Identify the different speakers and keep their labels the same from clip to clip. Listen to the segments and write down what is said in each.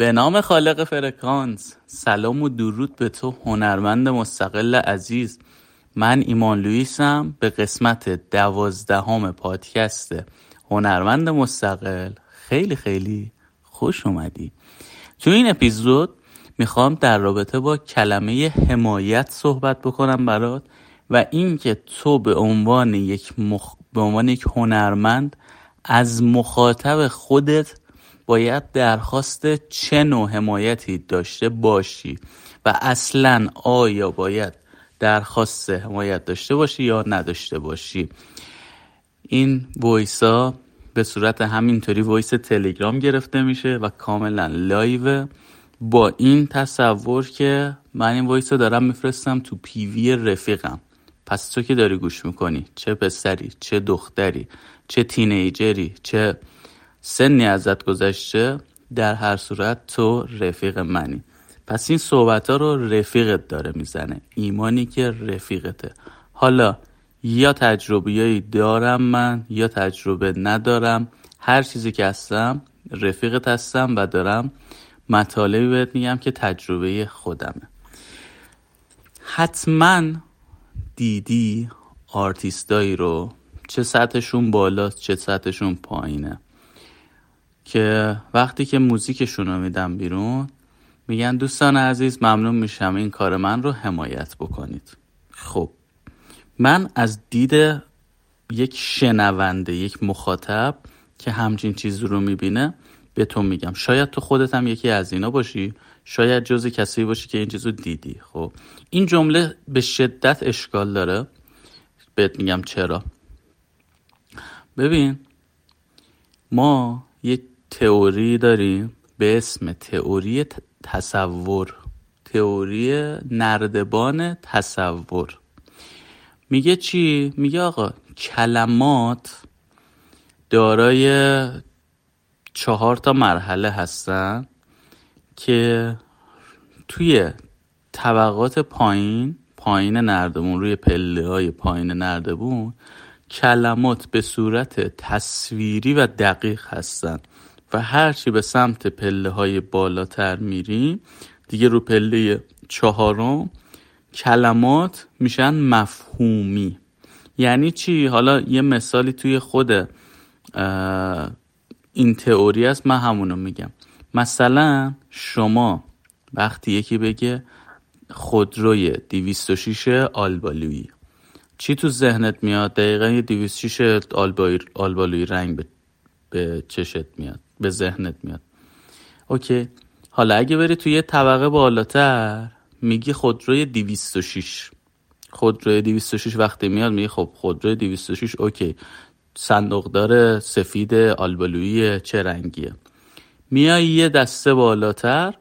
Speaker 1: به نام خالق فرکانس. سلام و درود به تو هنرمند مستقل عزیز. من ایمان لویسم به قسمت دوازدهم پادکست هنرمند مستقل. خیلی خیلی خوش اومدی. تو این اپیزود می‌خوام در رابطه با کلمه حمایت صحبت بکنم برات و اینکه تو به عنوان یک مخ... به عنوان یک هنرمند از مخاطب خودت باید درخواست چه نوع حمایتی داشته باشی و اصلا آیا باید درخواست حمایت داشته باشی یا نداشته باشی. این voice ا به صورت همینطوری voice تلگرام گرفته میشه و کاملا live. با این تصور که من این voice دارم میفرستم تو PV رفیقم. پس تو که داری گوش می‌کنی؟ چه پسری چه دختری چه تینیجری چه سنی ازت گذشته در هر صورت تو رفیق منی. پس این صحبت ها رو رفیقت داره می‌زنه. ایمانی که رفیقته. حالا یا تجربیایی دارم من یا تجربه ندارم. هر چیزی که هستم رفیقت هستم و دارم مطالبی بهت میگم که تجربه خودمه. حتما دیدی آرتیستایی رو چه سطحشون بالاست چه سطحشون پایینه. که وقتی که موزیکشون رو میدم بیرون میگن دوستان عزیز ممنون میشم این کار من رو حمایت بکنید. خب من از دید یک شنونده یک مخاطب که همچین چیزی رو می‌بینه به تو میگم. شاید تو خودت هم یکی از اینا باشی شاید جز کسی باشی که این چیز رو دیدی. خب این جمله به شدت اشکال داره. بهت میگم چرا. ببین ما یه تئوری داریم؟ به اسم تئوری تصور. تئوری نردبان تصور. میگه چی؟ میگه آقا کلمات دارای چهار تا مرحله هستن که توی طبقات پایین پایین نردبون روی پله های پایین نردبون کلمات به صورت تصویری و دقیق هستن. و هرچی به سمت پله های بالاتر میریم دیگه رو پله چهارم کلمات میشن مفهومی. یعنی چی؟ حالا یه مثالی توی خود این تئوری است من همونو میگم. مثلا شما وقتی یکی بگه خودروی 206 آلبالویی. چی تو ذهنت میاد؟ دقیقا یه 206 آلبالویی رنگ به, به چشت میاد. به ذهنت میاد. اوکی. حالا اگه بری توی یه طبقه بالاتر میگی خودروی 206 خودروی 206 وقتی میاد میگه خب خودروی 206 اوکی. صندوقدار سفید آلبالویی چه رنگیه میای یه دسته بالاتر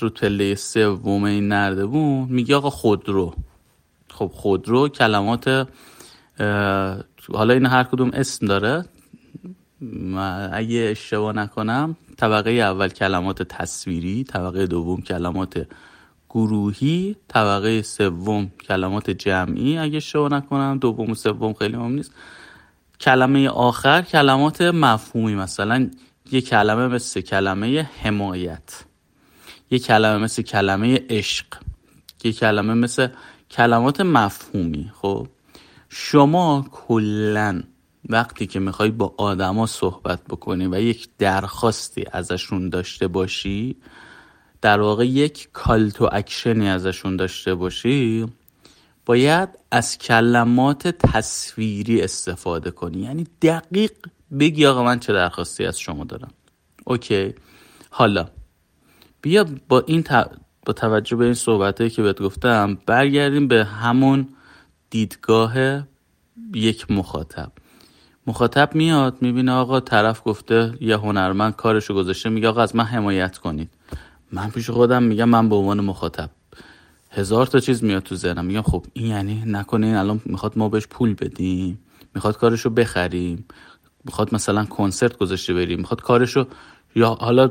Speaker 1: رو پله سوم این نردبون میگه آقا خودرو. خب خودرو کلمات حالا این هر کدوم اسم داره. اگه اشتباه نکنم طبقه اول کلمات تصویری طبقه دوم کلمات گروهی طبقه سوم کلمات جمعی اگه اشتباه نکنم دوم و سوم خیلی مهم نیست. کلمه آخر کلمات مفهومی مثلا یه کلمه مثل کلمه حمایت یه کلمه مثل کلمه عشق یه کلمه مثل کلمات مفهومی. خب شما کلا وقتی که می‌خوای با آدما صحبت بکنی و یک درخواستی ازشون داشته باشی در واقع یک کال تو اکشنی ازشون داشته باشی باید از کلمات تصویری استفاده کنی. یعنی دقیق بگی آقا من چه درخواستی از شما دارم. اوکی. حالا بیا با این با توجه به این صحبته که بهت گفتم برگردیم به همون دیدگاه یک مخاطب. مخاطب میاد می‌بینه آقا طرف گفته یه هنرمند کارشو گذاشته میگه آقا از من حمایت کنید. من پیش خودم میگم من به عنوان مخاطب. هزار تا چیز میاد تو ذهنم. میگم خب این یعنی نکنه این الان می‌خواد ما بهش پول بدیم می‌خواد کارشو بخریم می‌خواد مثلا کنسرت گذاشته بریم می‌خواد کارشو یا حالا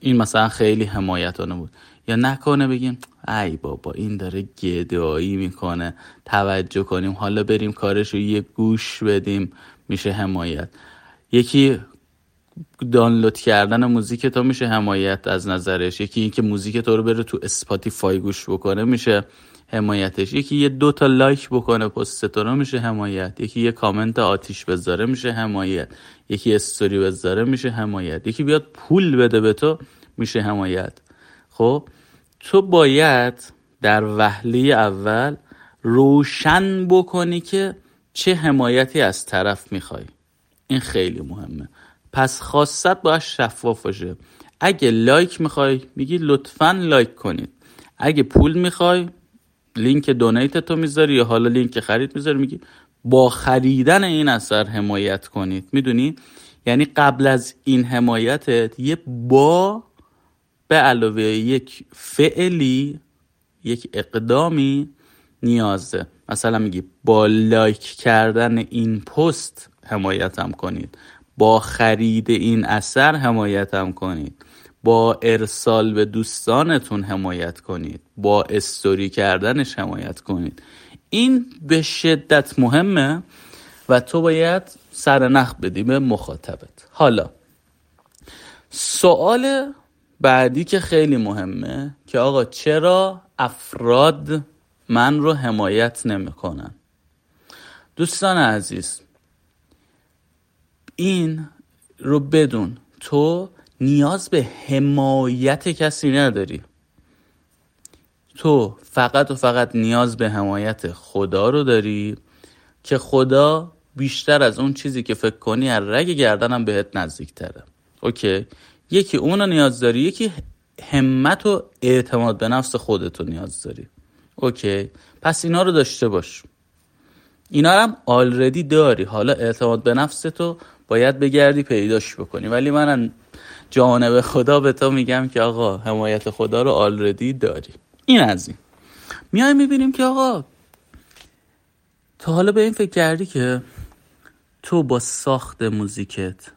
Speaker 1: این مثلا خیلی حمایتانه بود. یا نکنه بگیم ای بابا این داره گدایی می‌کنه توجه کنیم حالا بریم کارشو یه گوش بدیم. میشه حمایت. یکی دانلود کردن موزیک تو میشه حمایت از نظرش. یکی اینکه موزیک تو رو بره تو Spotify گوش بکنه میشه حمایتش. یکی یه دو تا لایک بکنه پست تو رو میشه حمایت. یکی یه کامنت آتیش بذاره میشه حمایت. یکی استوری بذاره میشه حمایت. یکی بیاد پول بده به تو میشه حمایت. خب؟ تو باید در وهله اول روشن بکنی که چه حمایتی از طرف می‌خوای؟ این خیلی مهمه. پس خواست باید شفاف باشه. اگه لایک می‌خوای میگی لطفا لایک کنید. اگه پول می‌خوای لینک donate تو می‌ذاری یا حالا لینک خرید می‌ذاری میگی با خریدن این اثر حمایت کنید. می‌دونی؟ یعنی قبل از این حمایتت یه با به علاوه یک فعلی یک اقدامی نیازه. مثلا میگی با لایک کردن این پست حمایتم کنید. با خرید این اثر حمایتم کنید. با ارسال به دوستانتون حمایت کنید. با استوری کردنش حمایت کنید. این به شدت مهمه و تو باید سر نخ بدی به مخاطبت. حالا سوال بعدی که خیلی مهمه که آقا چرا افراد من رو حمایت نمی‌کنن. دوستان عزیز این رو بدون تو نیاز به حمایت کسی نداری. تو فقط و فقط نیاز به حمایت خدا رو داری که خدا بیشتر از اون چیزی که فکر کنی از رگ گردنم بهت نزدیک تره okay؟ یکی اون رو نیاز داری یکی همت و اعتماد به نفس خودتو نیاز داری. okay. پس اینا رو داشته باش. اینا هم already داری. حالا اعتماد به نفس تو باید بگردی پیداش بکنی. ولی من جانب خدا به تو میگم که آقا حمایت خدا رو already داری. این از این. میای می‌بینیم که آقا تا حالا به این فکر کردی که تو با ساخت موزیکت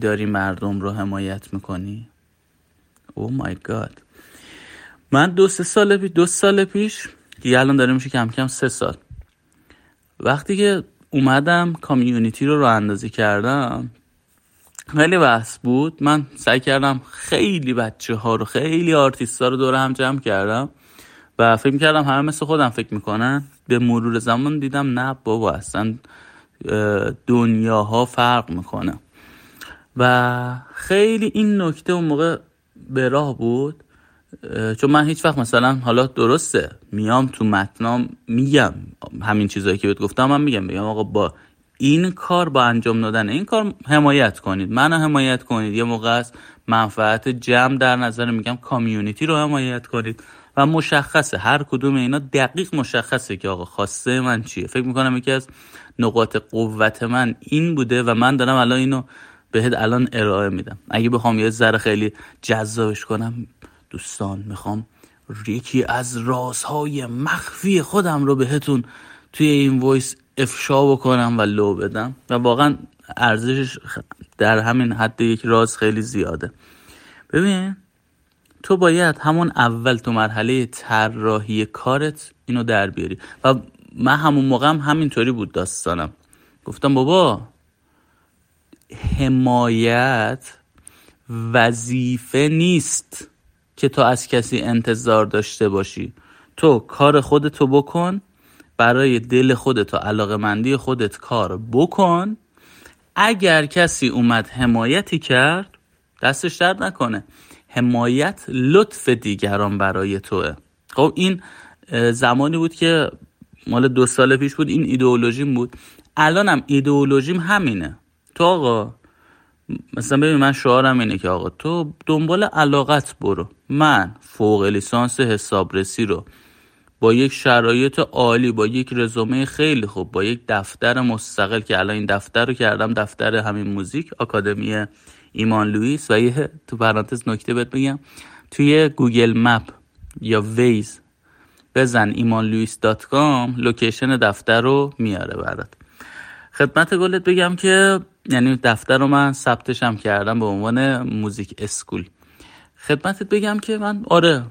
Speaker 1: داری مردم رو حمایت می‌کنی؟ oh my god من دو سه سال پیش دو سال پیش دیگه الان داره میشه کم کم سه سال. وقتی که اومدم community رو راه اندازی کردم خیلی بحث بود. من سعی کردم خیلی بچه ها رو خیلی آرتیست ها رو دور هم جمع کردم و فکر کردم همه مثل خودم فکر می‌کنن. به مرور زمان دیدم نه بابا اصلا دنیاها فرق می‌کنه. و خیلی این نکته اون موقع به راه بود. چون من هیچ وقت مثلا حالا درسته میام تو متنام میگم همین چیزهایی که بهت گفتم من میگم میگم آقا با این کار با انجام دادن این کار حمایت کنید منو حمایت کنید. یه موقع است منفعت جمع در نظر میگم کامیونیتی رو حمایت کنید. و مشخصه هر کدوم اینا دقیق مشخصه که آقا خواسته من چیه. فکر می‌کنم یکی از نقاط قوت من این بوده و من دارم الان اینو بهت الان ارائه میدم. اگه بخوام یه ذره خیلی جذابش کنم دوستان می‌خوام یکی از رازهای مخفی خودم رو بهتون توی این voice افشا بکنم و لو بدم. و واقعا ارزشش در همین حد یک راز خیلی زیاده. ببین تو باید همون اول تو مرحله طراحی کارت اینو در بیاری. و من همون موقع هم همینطوری بود داستانم. گفتم بابا حمایت وظیفه نیست. که تو از کسی انتظار داشته باشی. تو کار خودتو بکن برای دل خودت و علاقه مندی خودت کار بکن. اگر کسی اومد حمایتی کرد دستش درد نکنه. حمایت لطف دیگران برای توه. خب این زمانی بود که مال دو سال پیش بود این ایدئولوژیم بود. الانم ایدئولوژیم همینه. تو آقا مثلا ببین من شعارم اینه که آقا تو دنبال علاقت برو. من فوق لیسانس حسابرسی رو با یک شرایط عالی با یک رزومه خیلی خوب با یک دفتر مستقل که الان این دفتر رو کردم دفتر همین موزیک آکادمی ایمان لوئیس و یه تو پرانتز نکته بهت بگم توی Google Map یا Waze بزن ایمان dot com location دفتر رو میاره برات. خدمت گلت بگم که یعنی دفتر رو من ثبتشم کردم به عنوان music school. خدمتت بگم که من آره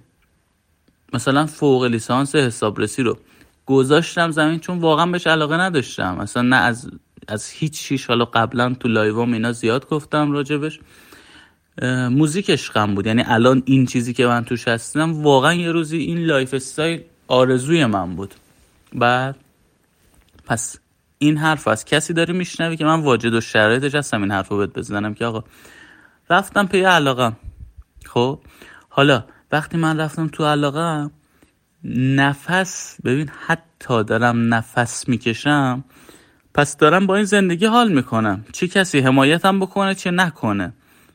Speaker 1: مثلا فوق لیسانس حسابرسی رو گذاشتم زمین چون واقعا بهش علاقه نداشتم. اصلا نه از از هیچ چیش حالا قبلا تو live ام اینا زیاد گفتم راجبش. موزیک عشقم بود. یعنی الان این چیزی که من توش هستم واقعا یه روزی این lifestyle آرزوی من بود. بعد پس این حرف از کسی داری میشنوی که من واجد و شرایطش هستم این حرف رو بهت بزنم که آقا. رفتم پی علاقم. خب؟ حالا وقتی من رفتم تو علاقم نفس ببین حتی دارم نفس می‌کشم پس دارم با این زندگی حال می‌کنم. چه کسی حمایتم بکنه چه نکنه؟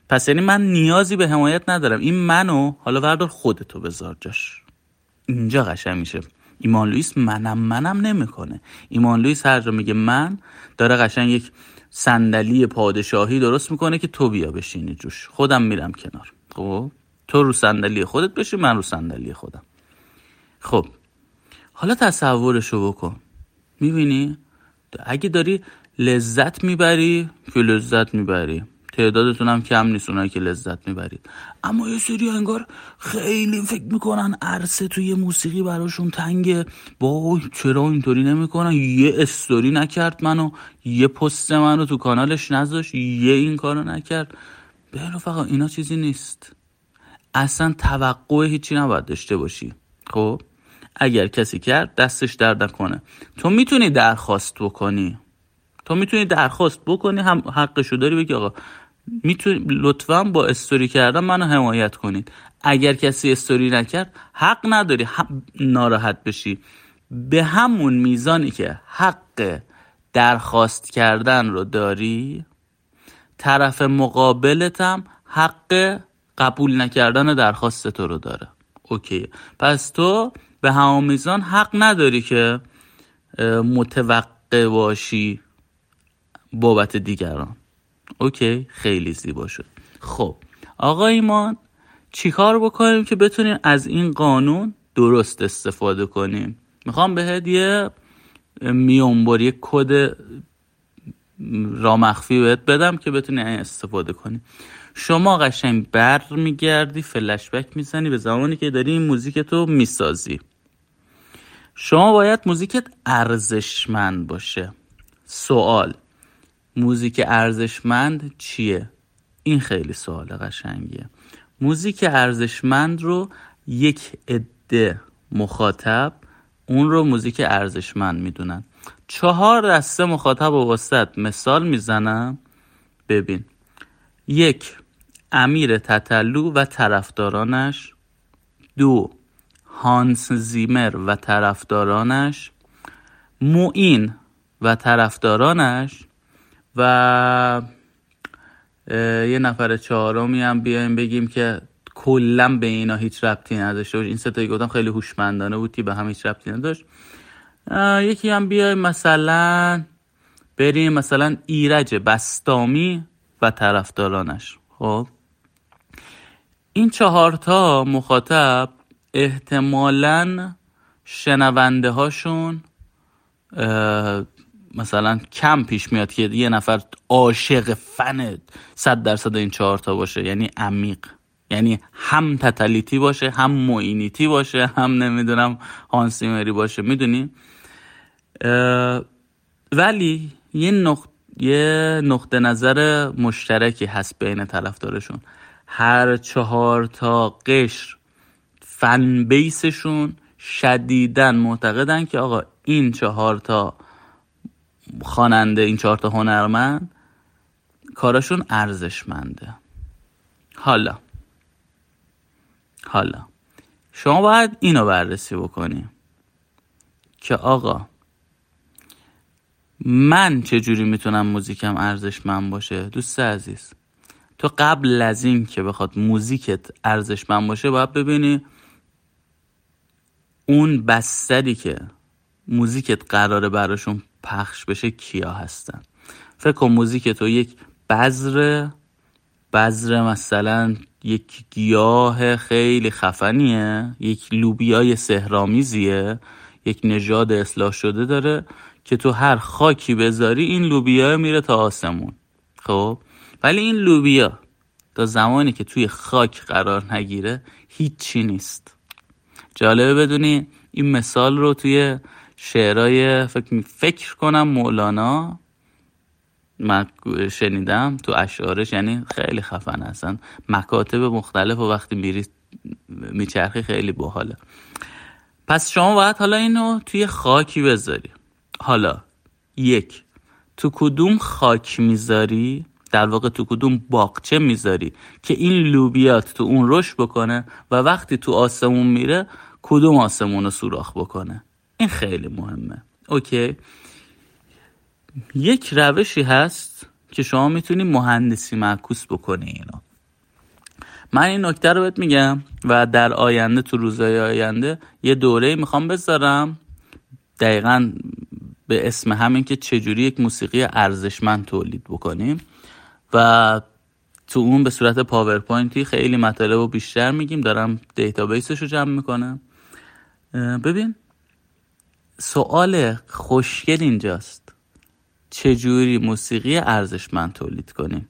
Speaker 1: پس یعنی من نیازی به حمایت ندارم. این منو حالا وردار خودتو بذار جاش. اینجا قشنگ میشه. ایمان لویس منم منم نمی‌کنه. ایمان لویس هر جا میگه من داره قشنگ یک صندلی پادشاهی درست می‌کنه که تو بیا بشینی جوش. خودم میرم کنار. خب؟ تو رو صندلی خودت بشی من رو صندلی خودم. خب حالا تصورشو بکن. می‌بینی؟ اگه داری لذت می‌بری که لذت می‌بری؟ تعدادتون هم کم نیست اونایی که لذت می‌برید. اما یه سری انگار خیلی فکر می‌کنن عرصه توی موسیقی براشون تنگه. با چرا اینطوری نمی‌کنن؟ یه استوری نکرد منو یه پست منو تو کانالش نذاشت یه این کارو نکرد. به فقط اینا چیزی نیست. اصلا توقع هیچی نباید داشته باشی. خب؟ اگر کسی کرد دستش درد نکنه. تو می‌تونی درخواست بکنی. تو می‌تونی درخواست بکنی هم حقشو داری بگی آقا. می‌تونی لطفا با استوری کردن منو حمایت کنید. اگر کسی استوری نکرد حق نداری ناراحت بشی. به همون میزانی که حق درخواست کردن رو داری طرف مقابلتم حق قبول نکردن درخواست تو رو داره. okay. پس تو به همون میزان حق نداری که متوقع باشی. بابت دیگران. okay خیلی زیبا شد. خب آقا ایمان چیکار بکنیم که بتونیم از این قانون درست استفاده کنیم؟ می‌خوام بهت یه میانبر یه کد راز مخفی بهت بدم که بتونی استفاده کنی. شما قشنگ بر میگردی فلشبک می‌زنی به زمانی که داری این موزیک تو می‌سازی. شما باید موزیکت ارزشمند باشه. سوال موزیک ارزشمند چیه؟ این خیلی سوال قشنگیه. موزیک ارزشمند رو یک عده مخاطب اون رو موزیک ارزشمند می‌دونن. چهار دسته مخاطب و وسط مثال می‌زنم. ببین. یک امیر تتلو و طرفدارانش. دو هانس زیمر و طرفدارانش. موین و طرفدارانش. و یه نفر چهارمی هم بیایم بگیم که کلا به اینا هیچ ربطی نداشته باشه. این ستایی گفتم خیلی هوشمندانه بود که به هم هیچ ربطی نداشت. یکی هم بیایم مثلا بریم مثلا ایرج بستامی و طرفدارانش. خب. این چهارتا مخاطب احتمالا شنونده هاشون مثلا کم پیش میاد که یه نفر عاشق فن صد درصد این چهارتا باشه یعنی عمیق. یعنی هم تتلیتی باشه هم موینیتی باشه هم نمی‌دونم هانسیمری باشه می‌دونی؟ ولی یه نقطه یه نقطه نظر مشترکی هست بین طرفدارشون. هر چهار تا قشر فن بیسشون شدیدن معتقدن که آقا این چهار تا خواننده این چهار تا هنرمند کارشون ارزشمنده. حالا. حالا. شما باید اینو بررسی بکنی. که آقا من چجوری می‌تونم موزیکم ارزشمند باشه؟ دوست عزیز تو قبل از این که بخواد موزیکت ارزشمند باشه باید ببینی اون بستری که موزیکت قراره براشون پخش بشه کیا هستن. فکر کن موزیک تو یک بذر بذر مثلا یک گیاه خیلی خفنیه یک لوبیای سهرامیزیه یک نژاد اصلاح شده داره که تو هر خاکی بذاری این لوبیا میره تا آسمون. خب؟ ولی این لوبیا تا زمانی که توی خاک قرار نگیره هیچی نیست. جالبه بدونی این مثال رو توی شعرهای فکر, فکر کنم مولانا من شنیدم تو اشعارش یعنی خیلی خفن هستن. مکاتب مختلف و وقتی میری میچرخی خیلی باحاله. پس شما باید حالا اینو توی خاکی بذاری. حالا یک تو کدوم خاک می‌ذاری؟ در واقع تو کدوم باغچه می‌ذاری که این لوبیات تو اون رشد بکنه و وقتی تو آسمون میره کدوم آسمون رو سوراخ بکنه؟ این خیلی مهمه. okay. یک روشی هست که شما می‌تونی مهندسی معکوس بکنی اینو. من این نکته رو بهت میگم و در آینده تو روزهای آینده یه دوره می‌خوام بذارم. دقیقا به اسم همین که چجوری یک موسیقی ارزشمند تولید بکنیم. و تو اون به صورت PowerPoint ی خیلی مطالب رو بیشتر میگیم. دارم database ش رو جمع می‌کنم. ببین سوال خوشگل اینجاست. چجوری موسیقی ارزشمند تولید کنیم؟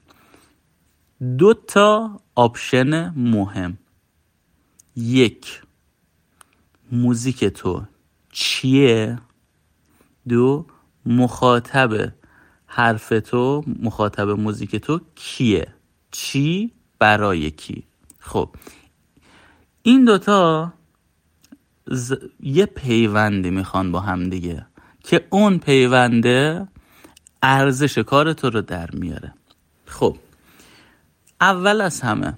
Speaker 1: دو تا option مهم. یک موزیک تو چیه؟ دو مخاطب حرف تو مخاطب موزیک تو کیه؟ چی؟ برای کی؟ خب این دوتا ز... یه پیوندی می‌خوان با هم دیگه. که اون پیونده ارزش کار تو رو در میاره. خب اول از همه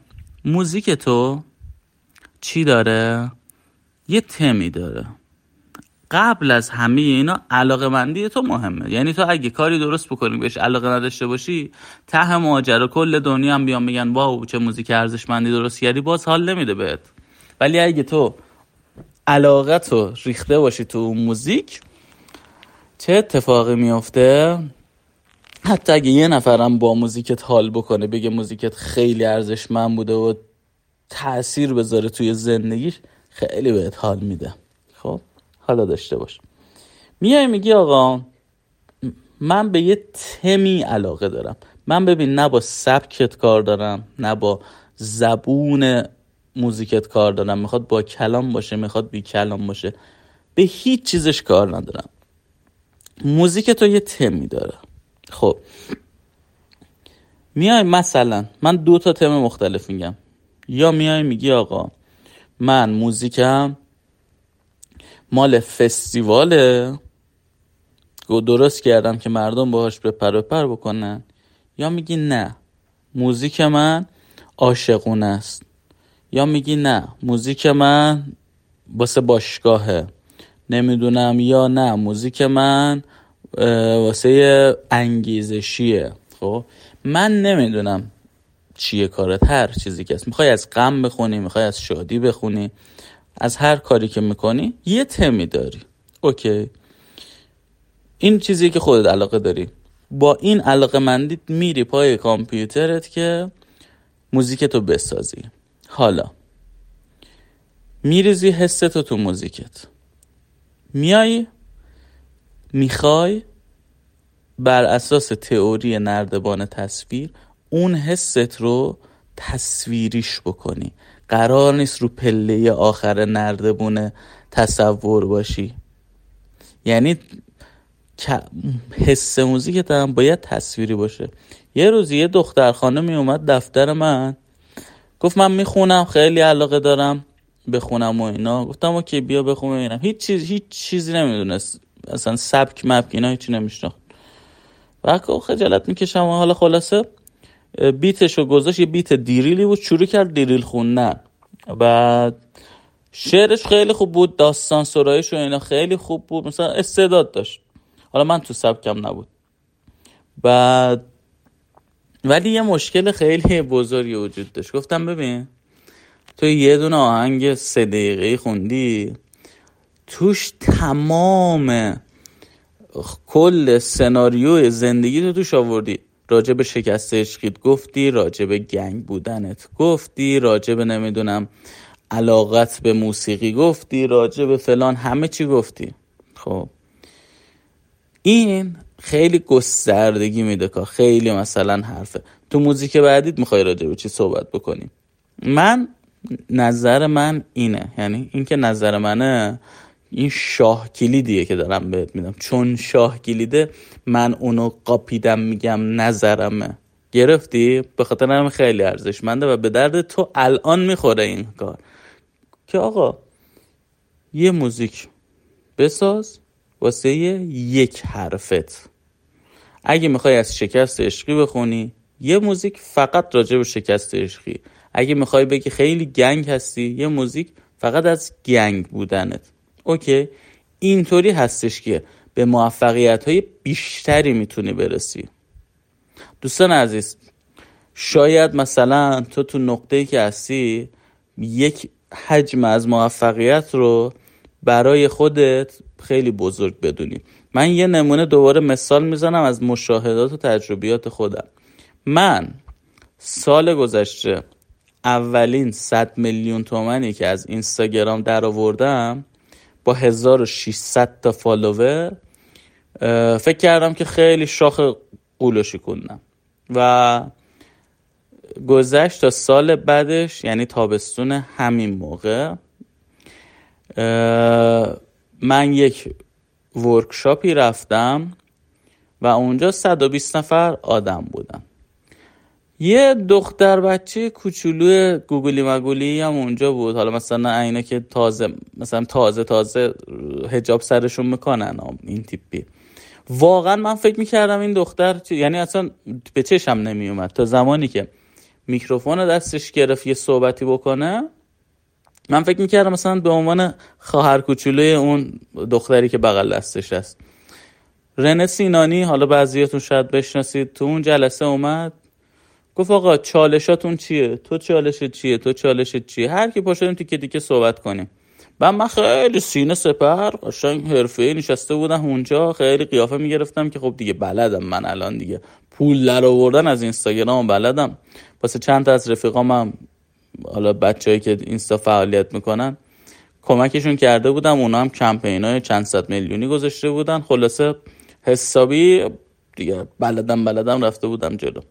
Speaker 1: موزیک تو چی داره؟ یه تمی داره. قبل از همه اینا علاقه مندی تو مهمه. یعنی تو اگه کاری درست بکنی بهش علاقه نداشته باشی ته ماجرا کل دنیا هم بیان بگن واو چه موزیک ارزشمندی درست کردی. باز حال نمیده بهت. ولی اگه تو علاقه تو ریخته باشی تو موزیک چه اتفاقی میافته؟ حتی اگه یه نفرم با موزیکت حال بکنه بگه موزیکت خیلی ارزشمند بوده و تاثیر بذاره توی زندگیش خیلی بهت حال میده. خب حالا داشته باش. میای میگی آقا من به یه تمی علاقه دارم. من ببین نه با سبکت کار دارم نه با زبون موزیکت کار دارم. می‌خواد با کلام باشه می‌خواد بی کلام باشه. به هیچ چیزش کار ندارم. موزیک تو یه تمی داره. خب. میای مثلا من دو تا تم مختلف میگم. یا میای میگی آقا من موزیکم مال فستیواله. درست کردم که مردم باهاش به پر پر بکنن. یا میگی نه موزیک من عاشقونه است. یا میگی نه موزیک من واسه باشگاهه. نمی‌دونم یا نه موزیک من واسه انگیزشیه. خب؟ من نمی‌دونم چیه کارت هر چیزی که هست. می‌خوای از غم بخونی می‌خوای از شادی بخونی از هر کاری که می‌کنی یه تمی داری. اوکی. این چیزی که خودت علاقه داری. با این علاقه مندیت میری پای کامپیوترت که موزیکتو بسازی. حالا میریزی حستو تو موزیکت. میای می‌خوای بر اساس تئوری نردبان تصویر اون حست رو تصویریش بکنی. قرار نیست رو پله آخر نردبون تصور باشی. یعنی حس موزیکت هم باید تصویری باشه. یه روز یه دختر خانه می اومد دفتر من. گفت من می‌خونم خیلی علاقه دارم بخونم و اینا. گفتم اوکی بیا بخون ببینم هیچ چیز هیچ چیزی نمی‌دونست. اصلا سبک مپک اینا هیچی نمیشناخت. و خجالت می‌کشم حالا خلاصه بیتش رو گذاشت یه بیت دیریلی بود شروع کرد دیریل خوندن. بعد شعرش خیلی خوب بود داستان سرایش و اینا خیلی خوب بود. مثلا استعداد داشت. حالا من تو سبکم نبود. بعد ولی یه مشکل خیلی بزرگی وجود داشت. گفتم ببین تو یه دونه آهنگ سه دقیقه خوندی توش تمام کل سناریوی زندگی تو توش آوردی. راجع به شکست عشقیت گفتی راجع گنگ بودنت گفتی راجع نمی‌دونم علاقت به موسیقی گفتی راجع فلان همه چی گفتی. خب. این خیلی گستردگی میده که خیلی مثلا حرفه. تو موزیک بعدیت می‌خوای راجع به چی صحبت بکنیم من نظر من اینه. یعنی اینکه نظر منه این شاه کلیدیه که دارم بهت میدم. چون شاه کلیده من اونو قاپیدم میگم نظرمه. گرفتی؟ به خاطر هم خیلی ارزشمنده و به درد تو الان می‌خوره این کار. که آقا یه موزیک بساز واسه یک حرفت. اگه می‌خوای از شکست عشقی بخونی یه موزیک فقط راجع به شکست عشقی. اگه می‌خوای بگی خیلی گنگ هستی یه موزیک فقط از گنگ بودنت. اوکی اینطوری هستش که به موفقیت های بیشتری می‌تونی برسی. دوستان عزیز شاید مثلا تو تو نقطه که هستی یک حجم از موفقیت رو برای خودت خیلی بزرگ بدونی. من یه نمونه دوباره مثال می‌زنم از مشاهدات و تجربیات خودم. من سال گذشته اولین 100 میلیون تومنی که از اینستاگرام در آوردم با 1600 تا فالوور فکر کردم که خیلی شاخ قولشی کنم و گذشت تا سال بعدش یعنی تابستون همین موقع من یک ورکشاپی رفتم و اونجا 120 نفر آدم بودم یه دختر بچه کوچولو گوگلی مگولی هم اونجا بود. حالا مثلا اینا که تازه مثلا تازه تازه هجاب سرشون می‌کنن این تیپی. واقعا من فکر می‌کردم این دختر یعنی اصلا به چشم نمیومد تا زمانی که میکروفون دستش گرفت یه صحبتی بکنه من فکر می‌کردم مثلا به عنوان خواهر کوچولوی اون دختری که بغل دستش هست. رنه سینانی حالا بعضیاتون شاید بشناسید تو اون جلسه اومد گفت آقا چالشاتون چیه؟ تو چالش چیه؟ تو چالش چیه؟ هر کی پاشدیم تیکه تیکه صحبت کنیم. و من خیلی سینه سپر قشنگ حرفه‌ای نشسته بودم اونجا خیلی قیافه می‌گرفتم که خب دیگه بلدم من الان دیگه. پول در آوردن از اینستاگرام بلدم. واسه چند تا از رفیقامم حالا بچههایی که اینستا فعالیت می‌کنن کمکشون کرده بودم اونا هم کمپین های چند صد میلیونی گذاشته بودن. خلاصه حسابی دیگه بلدم بلدم رفته بودم جلو.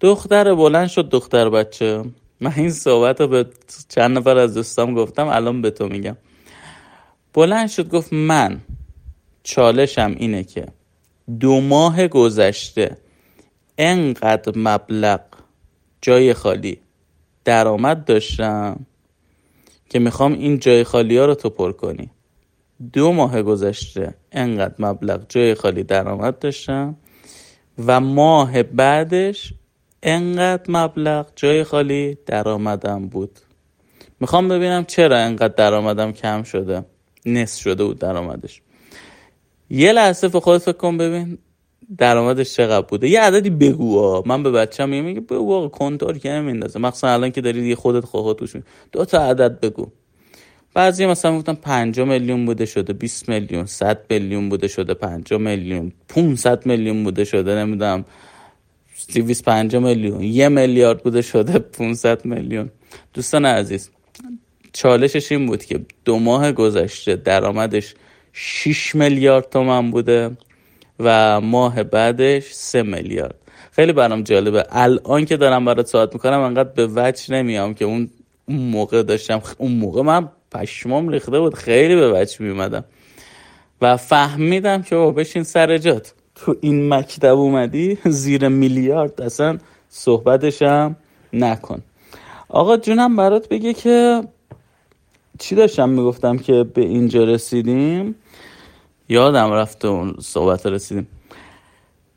Speaker 1: دختر بلند شد دختر بچه. من این صحبت رو به چند نفر از دوستام گفتم الان به تو میگم. بلند شد گفت من چالشم اینه که دو ماه گذشته انقدر مبلغ جای خالی درآمد داشتم که می‌خوام این جای خالی ها رو تو پر کنی. دو ماه گذشته انقدر مبلغ جای خالی درآمد داشتم و ماه بعدش انقدر مبلغ جای خالی درآمدم بود. می‌خوام ببینم چرا انقدر درآمدم کم شده نصف شده بود درآمدش. یه لحظه به خودت فکر کن ببین درآمدش چقدر بوده؟ یه عددی بگو من به بچه‌م میگم میگه بگو آقا کنتور که نمیندازه مخصوصا الان که داری یه خودت خواهد توش دو تا عدد بگو. بعضی مثلا گفتم 5 میلیون بوده شده 20 میلیون 100 میلیون بوده شده 5 میلیون 500 میلیون بوده شده نمی‌دونم 250 میلیون یه میلیارد بوده شده 500 میلیون. دوستان عزیز چالشش این بود که دو ماه گذشته درآمدش 6 میلیارد تومن بوده. و ماه بعدش 3 میلیارد. خیلی برام جالبه. الان که دارم برات صحبت می‌کنم انقدر به وجه نمیام که اون موقع داشتم اون موقع من پشمام ریخته بود خیلی به وجه میومدم و فهمیدم که بشین سر جات. تو این مکتب اومدی زیر میلیارد اصلا صحبتشم نکن. آقا جونم برات بگه که چی داشتم می‌گفتم که به اینجا رسیدیم؟ یادم رفته اون صحبت رسیدیم.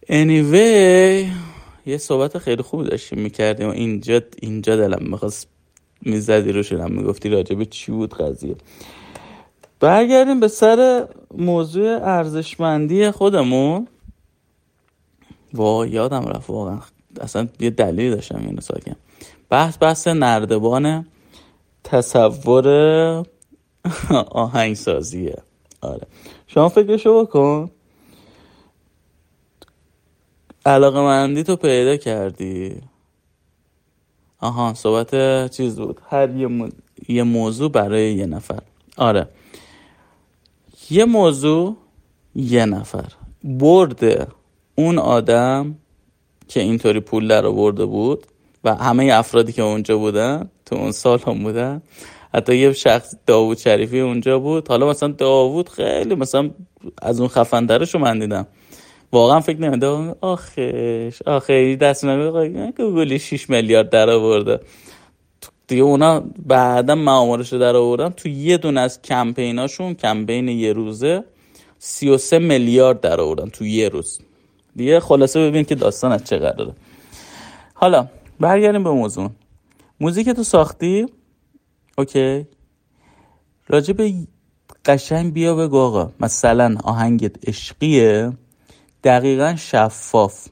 Speaker 1: Anyway یه صحبت خیلی خوب داشتیم می‌کردیم. و اینجا اینجا دلم می‌خواست می‌زدی رو شدم می‌گفتی راجبه چی بود قضیه. برگردیم به سر موضوع ارزشمندی خودمون. وا یادم رفت واقعا. اصلا یه دلیلی داشتم اینو ساکن. بحث بحث نردبان تصور آهنگسازیه. آره. شما فکرشو بکن. علاقه مندی تو پیدا کردی. آها صحبت چیز بود. هر یه, یه موضوع برای یه نفر. آره. یه موضوع یه نفر. برده اون آدم که اینطوری پول در آورده بود و همه افرادی که اونجا بودن تو اون سال هم بودن حتی یه شخص داوود شریفی اونجا بود. حالا مثلا داوود خیلی مثلا از اون خفندرش رو من دیدم. واقعا فکر نمیده آخش آخه دست نمیده گوگلی 6 میلیارد در آورده. دیگه اونا بعدا معاملش رو در آوردن تو یه دونه از کمپیناشون کمپین یه روزه 33 میلیارد در آوردن تو یه روز. دیگه خلاصه ببین که داستان از چه قراره. حالا برگردیم به موضوع. موزیک تو ساختی؟ اوکی. راجع به قشنگ بیا بگو آقا. مثلا آهنگت عشقیه. دقیقا شفاف.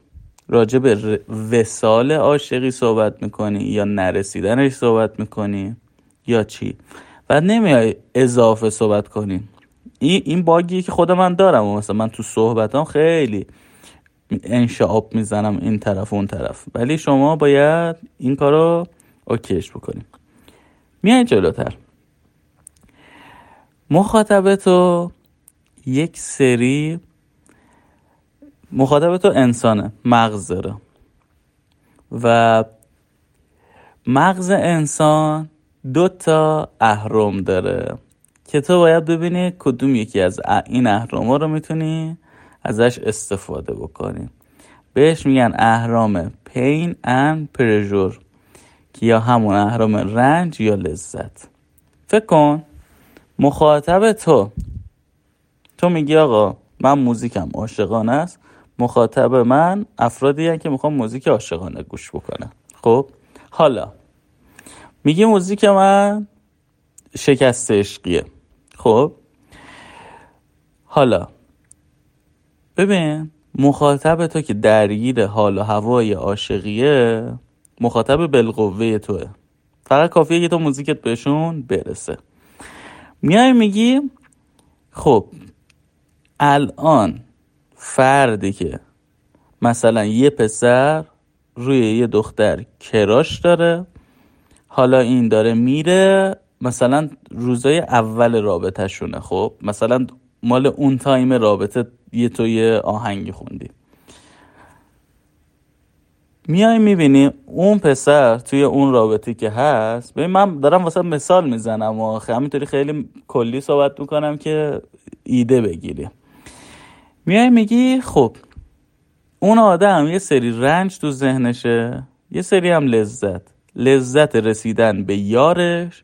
Speaker 1: راجع به وسال عاشقی صحبت می‌کنی یا نرسیدنش صحبت می‌کنی یا چی؟ و نمیای اضافه صحبت کنی. این این باگیه که خود من دارم. و مثلا من تو صحبتام خیلی انشعاب می‌زنم این طرف و اون طرف. ولی شما باید این کارو اوکیش بکنیم میای جلوتر. مخاطب تو یک سری مخاطب تو انسانه مغز داره. و مغز انسان دو تا اهرم داره که تو باید ببینی کدوم یکی از این اهرام رو می‌تونی ازش استفاده بکنی. بهش میگن اهرام پین ان پرژور که یا همون اهرام رنج یا لذت. فکر کن مخاطب تو. تو میگی آقا من موزیکم عاشقانه است. مخاطب من افرادی که می‌خوام موزیک عاشقانه گوش بکنم خب؟ حالا میگی موزیک من شکست عشقیه. خب؟ حالا ببین مخاطب تو که درگیر حال و هوای عاشقیه مخاطب بالقوه توه. فقط کافیه که تو موزیکت بهشون برسه. میای میگی خب الان فردی که مثلا یه پسر روی یه دختر کراش داره حالا این داره میره مثلا روزای اول رابطهشونه خب؟ مثلا مال اون تایم رابطه یه تو یه آهنگی خوندی. میای می‌بینی اون پسر توی اون رابطی که هست ببین من دارم واسه مثال می‌زنم و همینطوری خیلی کلی صحبت می‌کنم که ایده بگیری. میای میگی خب اون آدم یه سری رنج تو ذهنشه یه سری هم لذت. لذت رسیدن به یارش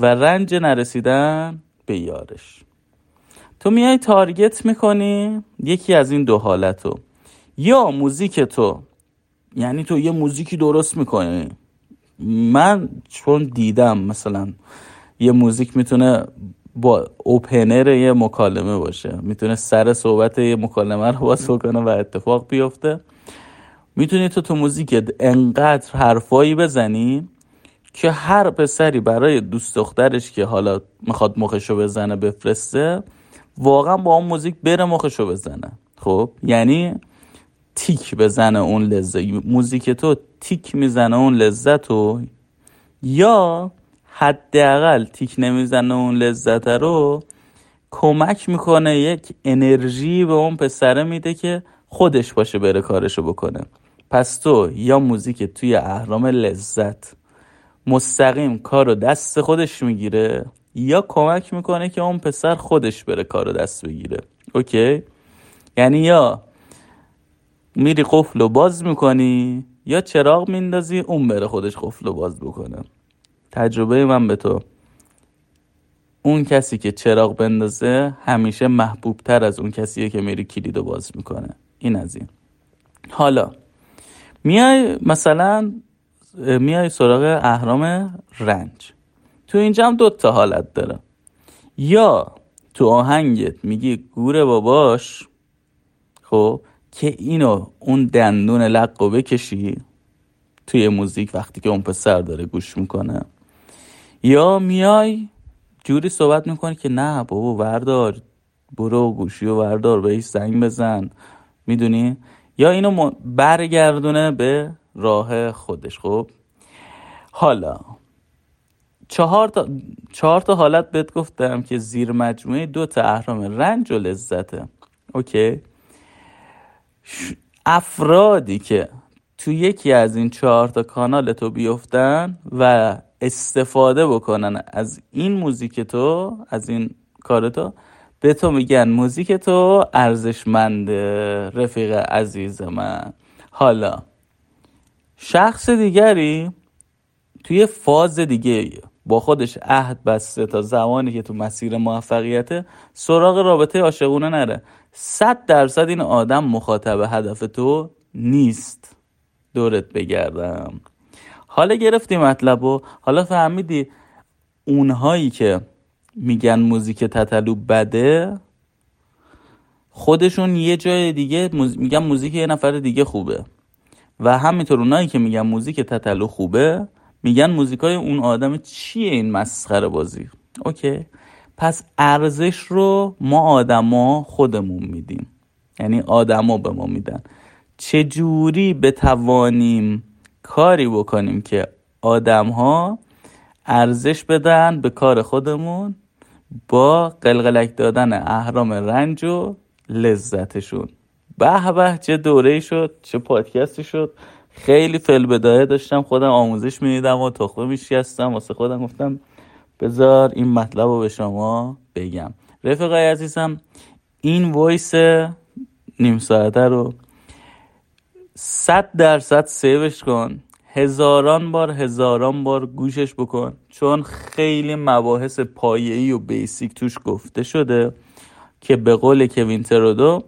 Speaker 1: و رنج نرسیدن به یارش. تو میای تارگت می‌کنی یکی از این دو حالتو. یا موزیک تو یعنی تو یه موزیکی درست می‌کنی. من چون دیدم مثلا یه موزیک می‌تونه با اوپنر یه مکالمه باشه می‌تونه سر صحبت یه مکالمه رو باز کنه و اتفاق بیفته. می‌تونی تو تو موزیک انقدر حرفایی بزنی که هر پسری برای دوست دخترش که حالا می‌خواد مخشو بزنه بفرسته واقعا با اون موزیک بره مخشو بزنه. خب؟ یعنی تیک بزنه اون لذت. موزیک تو تیک می‌زنه اون لذت و یا حداقل تیک نمی‌زنه اون لذت رو کمک می‌کنه یک انرژی به اون پسره میده که خودش باشه بره کارشو بکنه. پس تو یا موزیک توی اهرام لذت مستقیم کار رو دست خودش می‌گیره یا کمک می‌کنه که اون پسر خودش بره کار رو دست بگیره. اوکی؟ یعنی یا میری قفل و باز می‌کنی یا چراغ میندازی اون بره خودش قفل و باز بکنه. تجربه من به تو. اون کسی که چراغ بندازه همیشه محبوب تر از اون کسیه که میری کلید و باز می‌کنه. این از این. حالا میای مثلا میای سراغ اهرام رنج. تو اینجا هم دو تا حالت داره. یا تو آهنگت میگی گور باباش. خب که اینو اون دندون لقو بکشی توی موزیک وقتی که اون پسر داره گوش می‌کنه. یا میای جوری صحبت می‌کنی که نه بابا وردار برو گوشی و وردار بهش زنگ بزن. می‌دونی؟ یا اینو برگردونه به راه خودش. خب؟ حالا چهار تا, چهار تا حالت بهت گفتم که زیر مجموعه دو تا اهرام رنج و لذته. اوکی؟ افرادی که تو یکی از این چهار تا کانال تو بیفتن و استفاده بکنن از این موزیک تو از این کار تو به تو میگن موزیک تو ارزشمند رفیق عزیز من. حالا شخص دیگری توی فاز دیگه با خودش عهد بسته تا زمانی که تو مسیر موفقیت سراغ رابطه عاشقونه نره. صد درصد این آدم مخاطب هدف تو نیست. دورت بگردم. حالا گرفتی مطلب و حالا فهمیدی اونهایی که میگن موزیک تتلو بده خودشون یه جای دیگه میگن موزیک یه نفر دیگه خوبه. و همینطور اونایی که میگن موزیک تتلو خوبه میگن موزیکای اون آدم چیه این مسخره بازی؟ اوکی. پس ارزش رو ما آدما خودمون میدیم. یعنی آدما به ما میدن. چجوری بتوانیم کاری بکنیم که آدم ها ارزش بدن به کار خودمون با قلقلک دادن اهرام رنج و لذتشون؟ به به چه دوره شد چه پادکستی شد. خیلی فل بدایه داشتم خودم آموزش می‌دیدم و تخمه میشکستم واسه خودم گفتم بذار این مطلب رو به شما بگم. رفقای عزیزم این voice نیم ساعته رو صد درصد save ش کن. هزاران بار هزاران بار گوشش بکن. چون خیلی مباحث پایه‌ای و basic توش گفته شده که به قول کوین ترودو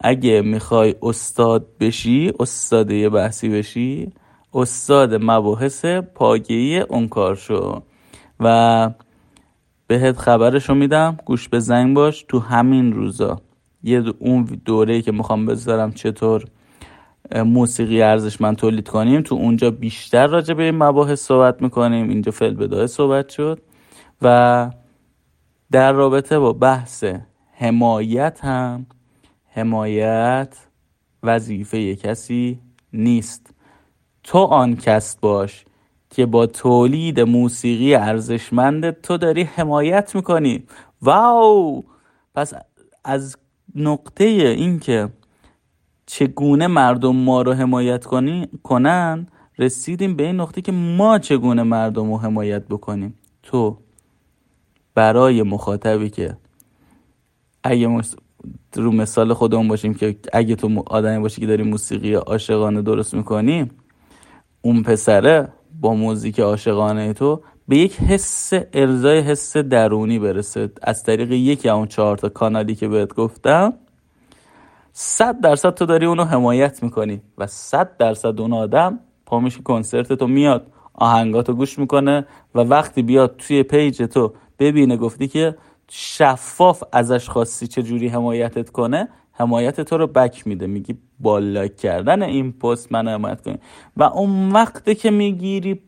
Speaker 1: اگه می‌خوای استاد بشی استاد بیسیک بشی استاد مباحث پایه‌ای اون کار شو. و بهت خبرشو میدم. گوش به زنگ باش تو همین روزا. یه اون دوره که می‌خوام بذارم چطور موسیقی ارزشمند تولید کنیم تو اونجا بیشتر راجع به این مباحث صحبت می‌کنیم. اینجا فعل بدایه صحبت شد. و در رابطه با بحث حمایت هم حمایت وظیفه کسی نیست. تو آن کس باش. که با تولید موسیقی ارزشمند تو داری حمایت می‌کنی. واو! پس از نقطه اینکه چگونه مردم ما رو حمایت کنی کنن رسیدیم به این نقطه که ما چگونه مردم رو حمایت بکنیم. تو برای مخاطبی که اگه رو مثال خودمون باشیم که اگه تو آدمی باشی که داری موسیقی عاشقانه درست می‌کنی اون پسره با موزیک عاشقانه تو به یک حس ارزای حس درونی برسه. از طریق یکی اون چهار تا کانالی که بهت گفتم صد درصد تو داری اونو حمایت می‌کنی و صد درصد اون آدم پا میشه کنسرت تو میاد. آهنگاتو گوش می‌کنه و وقتی بیاد توی پیج تو ببین گفتی که شفاف ازش خواستی چه جوری حمایتت کنه حمایت تو رو back میده. میگی با لایک کردن این پست من حمایت کنی. و اون وقتی که می‌گیری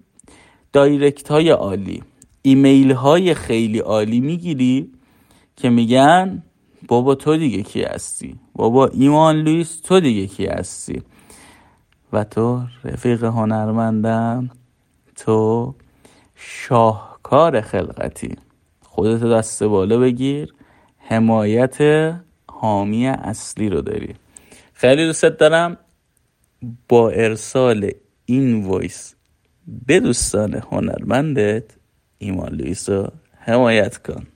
Speaker 1: direct های عالی ایمیل های خیلی عالی می‌گیری که میگن بابا تو دیگه کی هستی؟ بابا ایمان لویس تو دیگه کی هستی؟ و تو رفیق هنرمندم تو شاهکار خلقتی. خودتو دست بالا بگیر حمایت حامی اصلی رو داری. خیلی دوست دارم با ارسال این voice به دوستان هنرمندت ایمان لویس رو حمایت کن.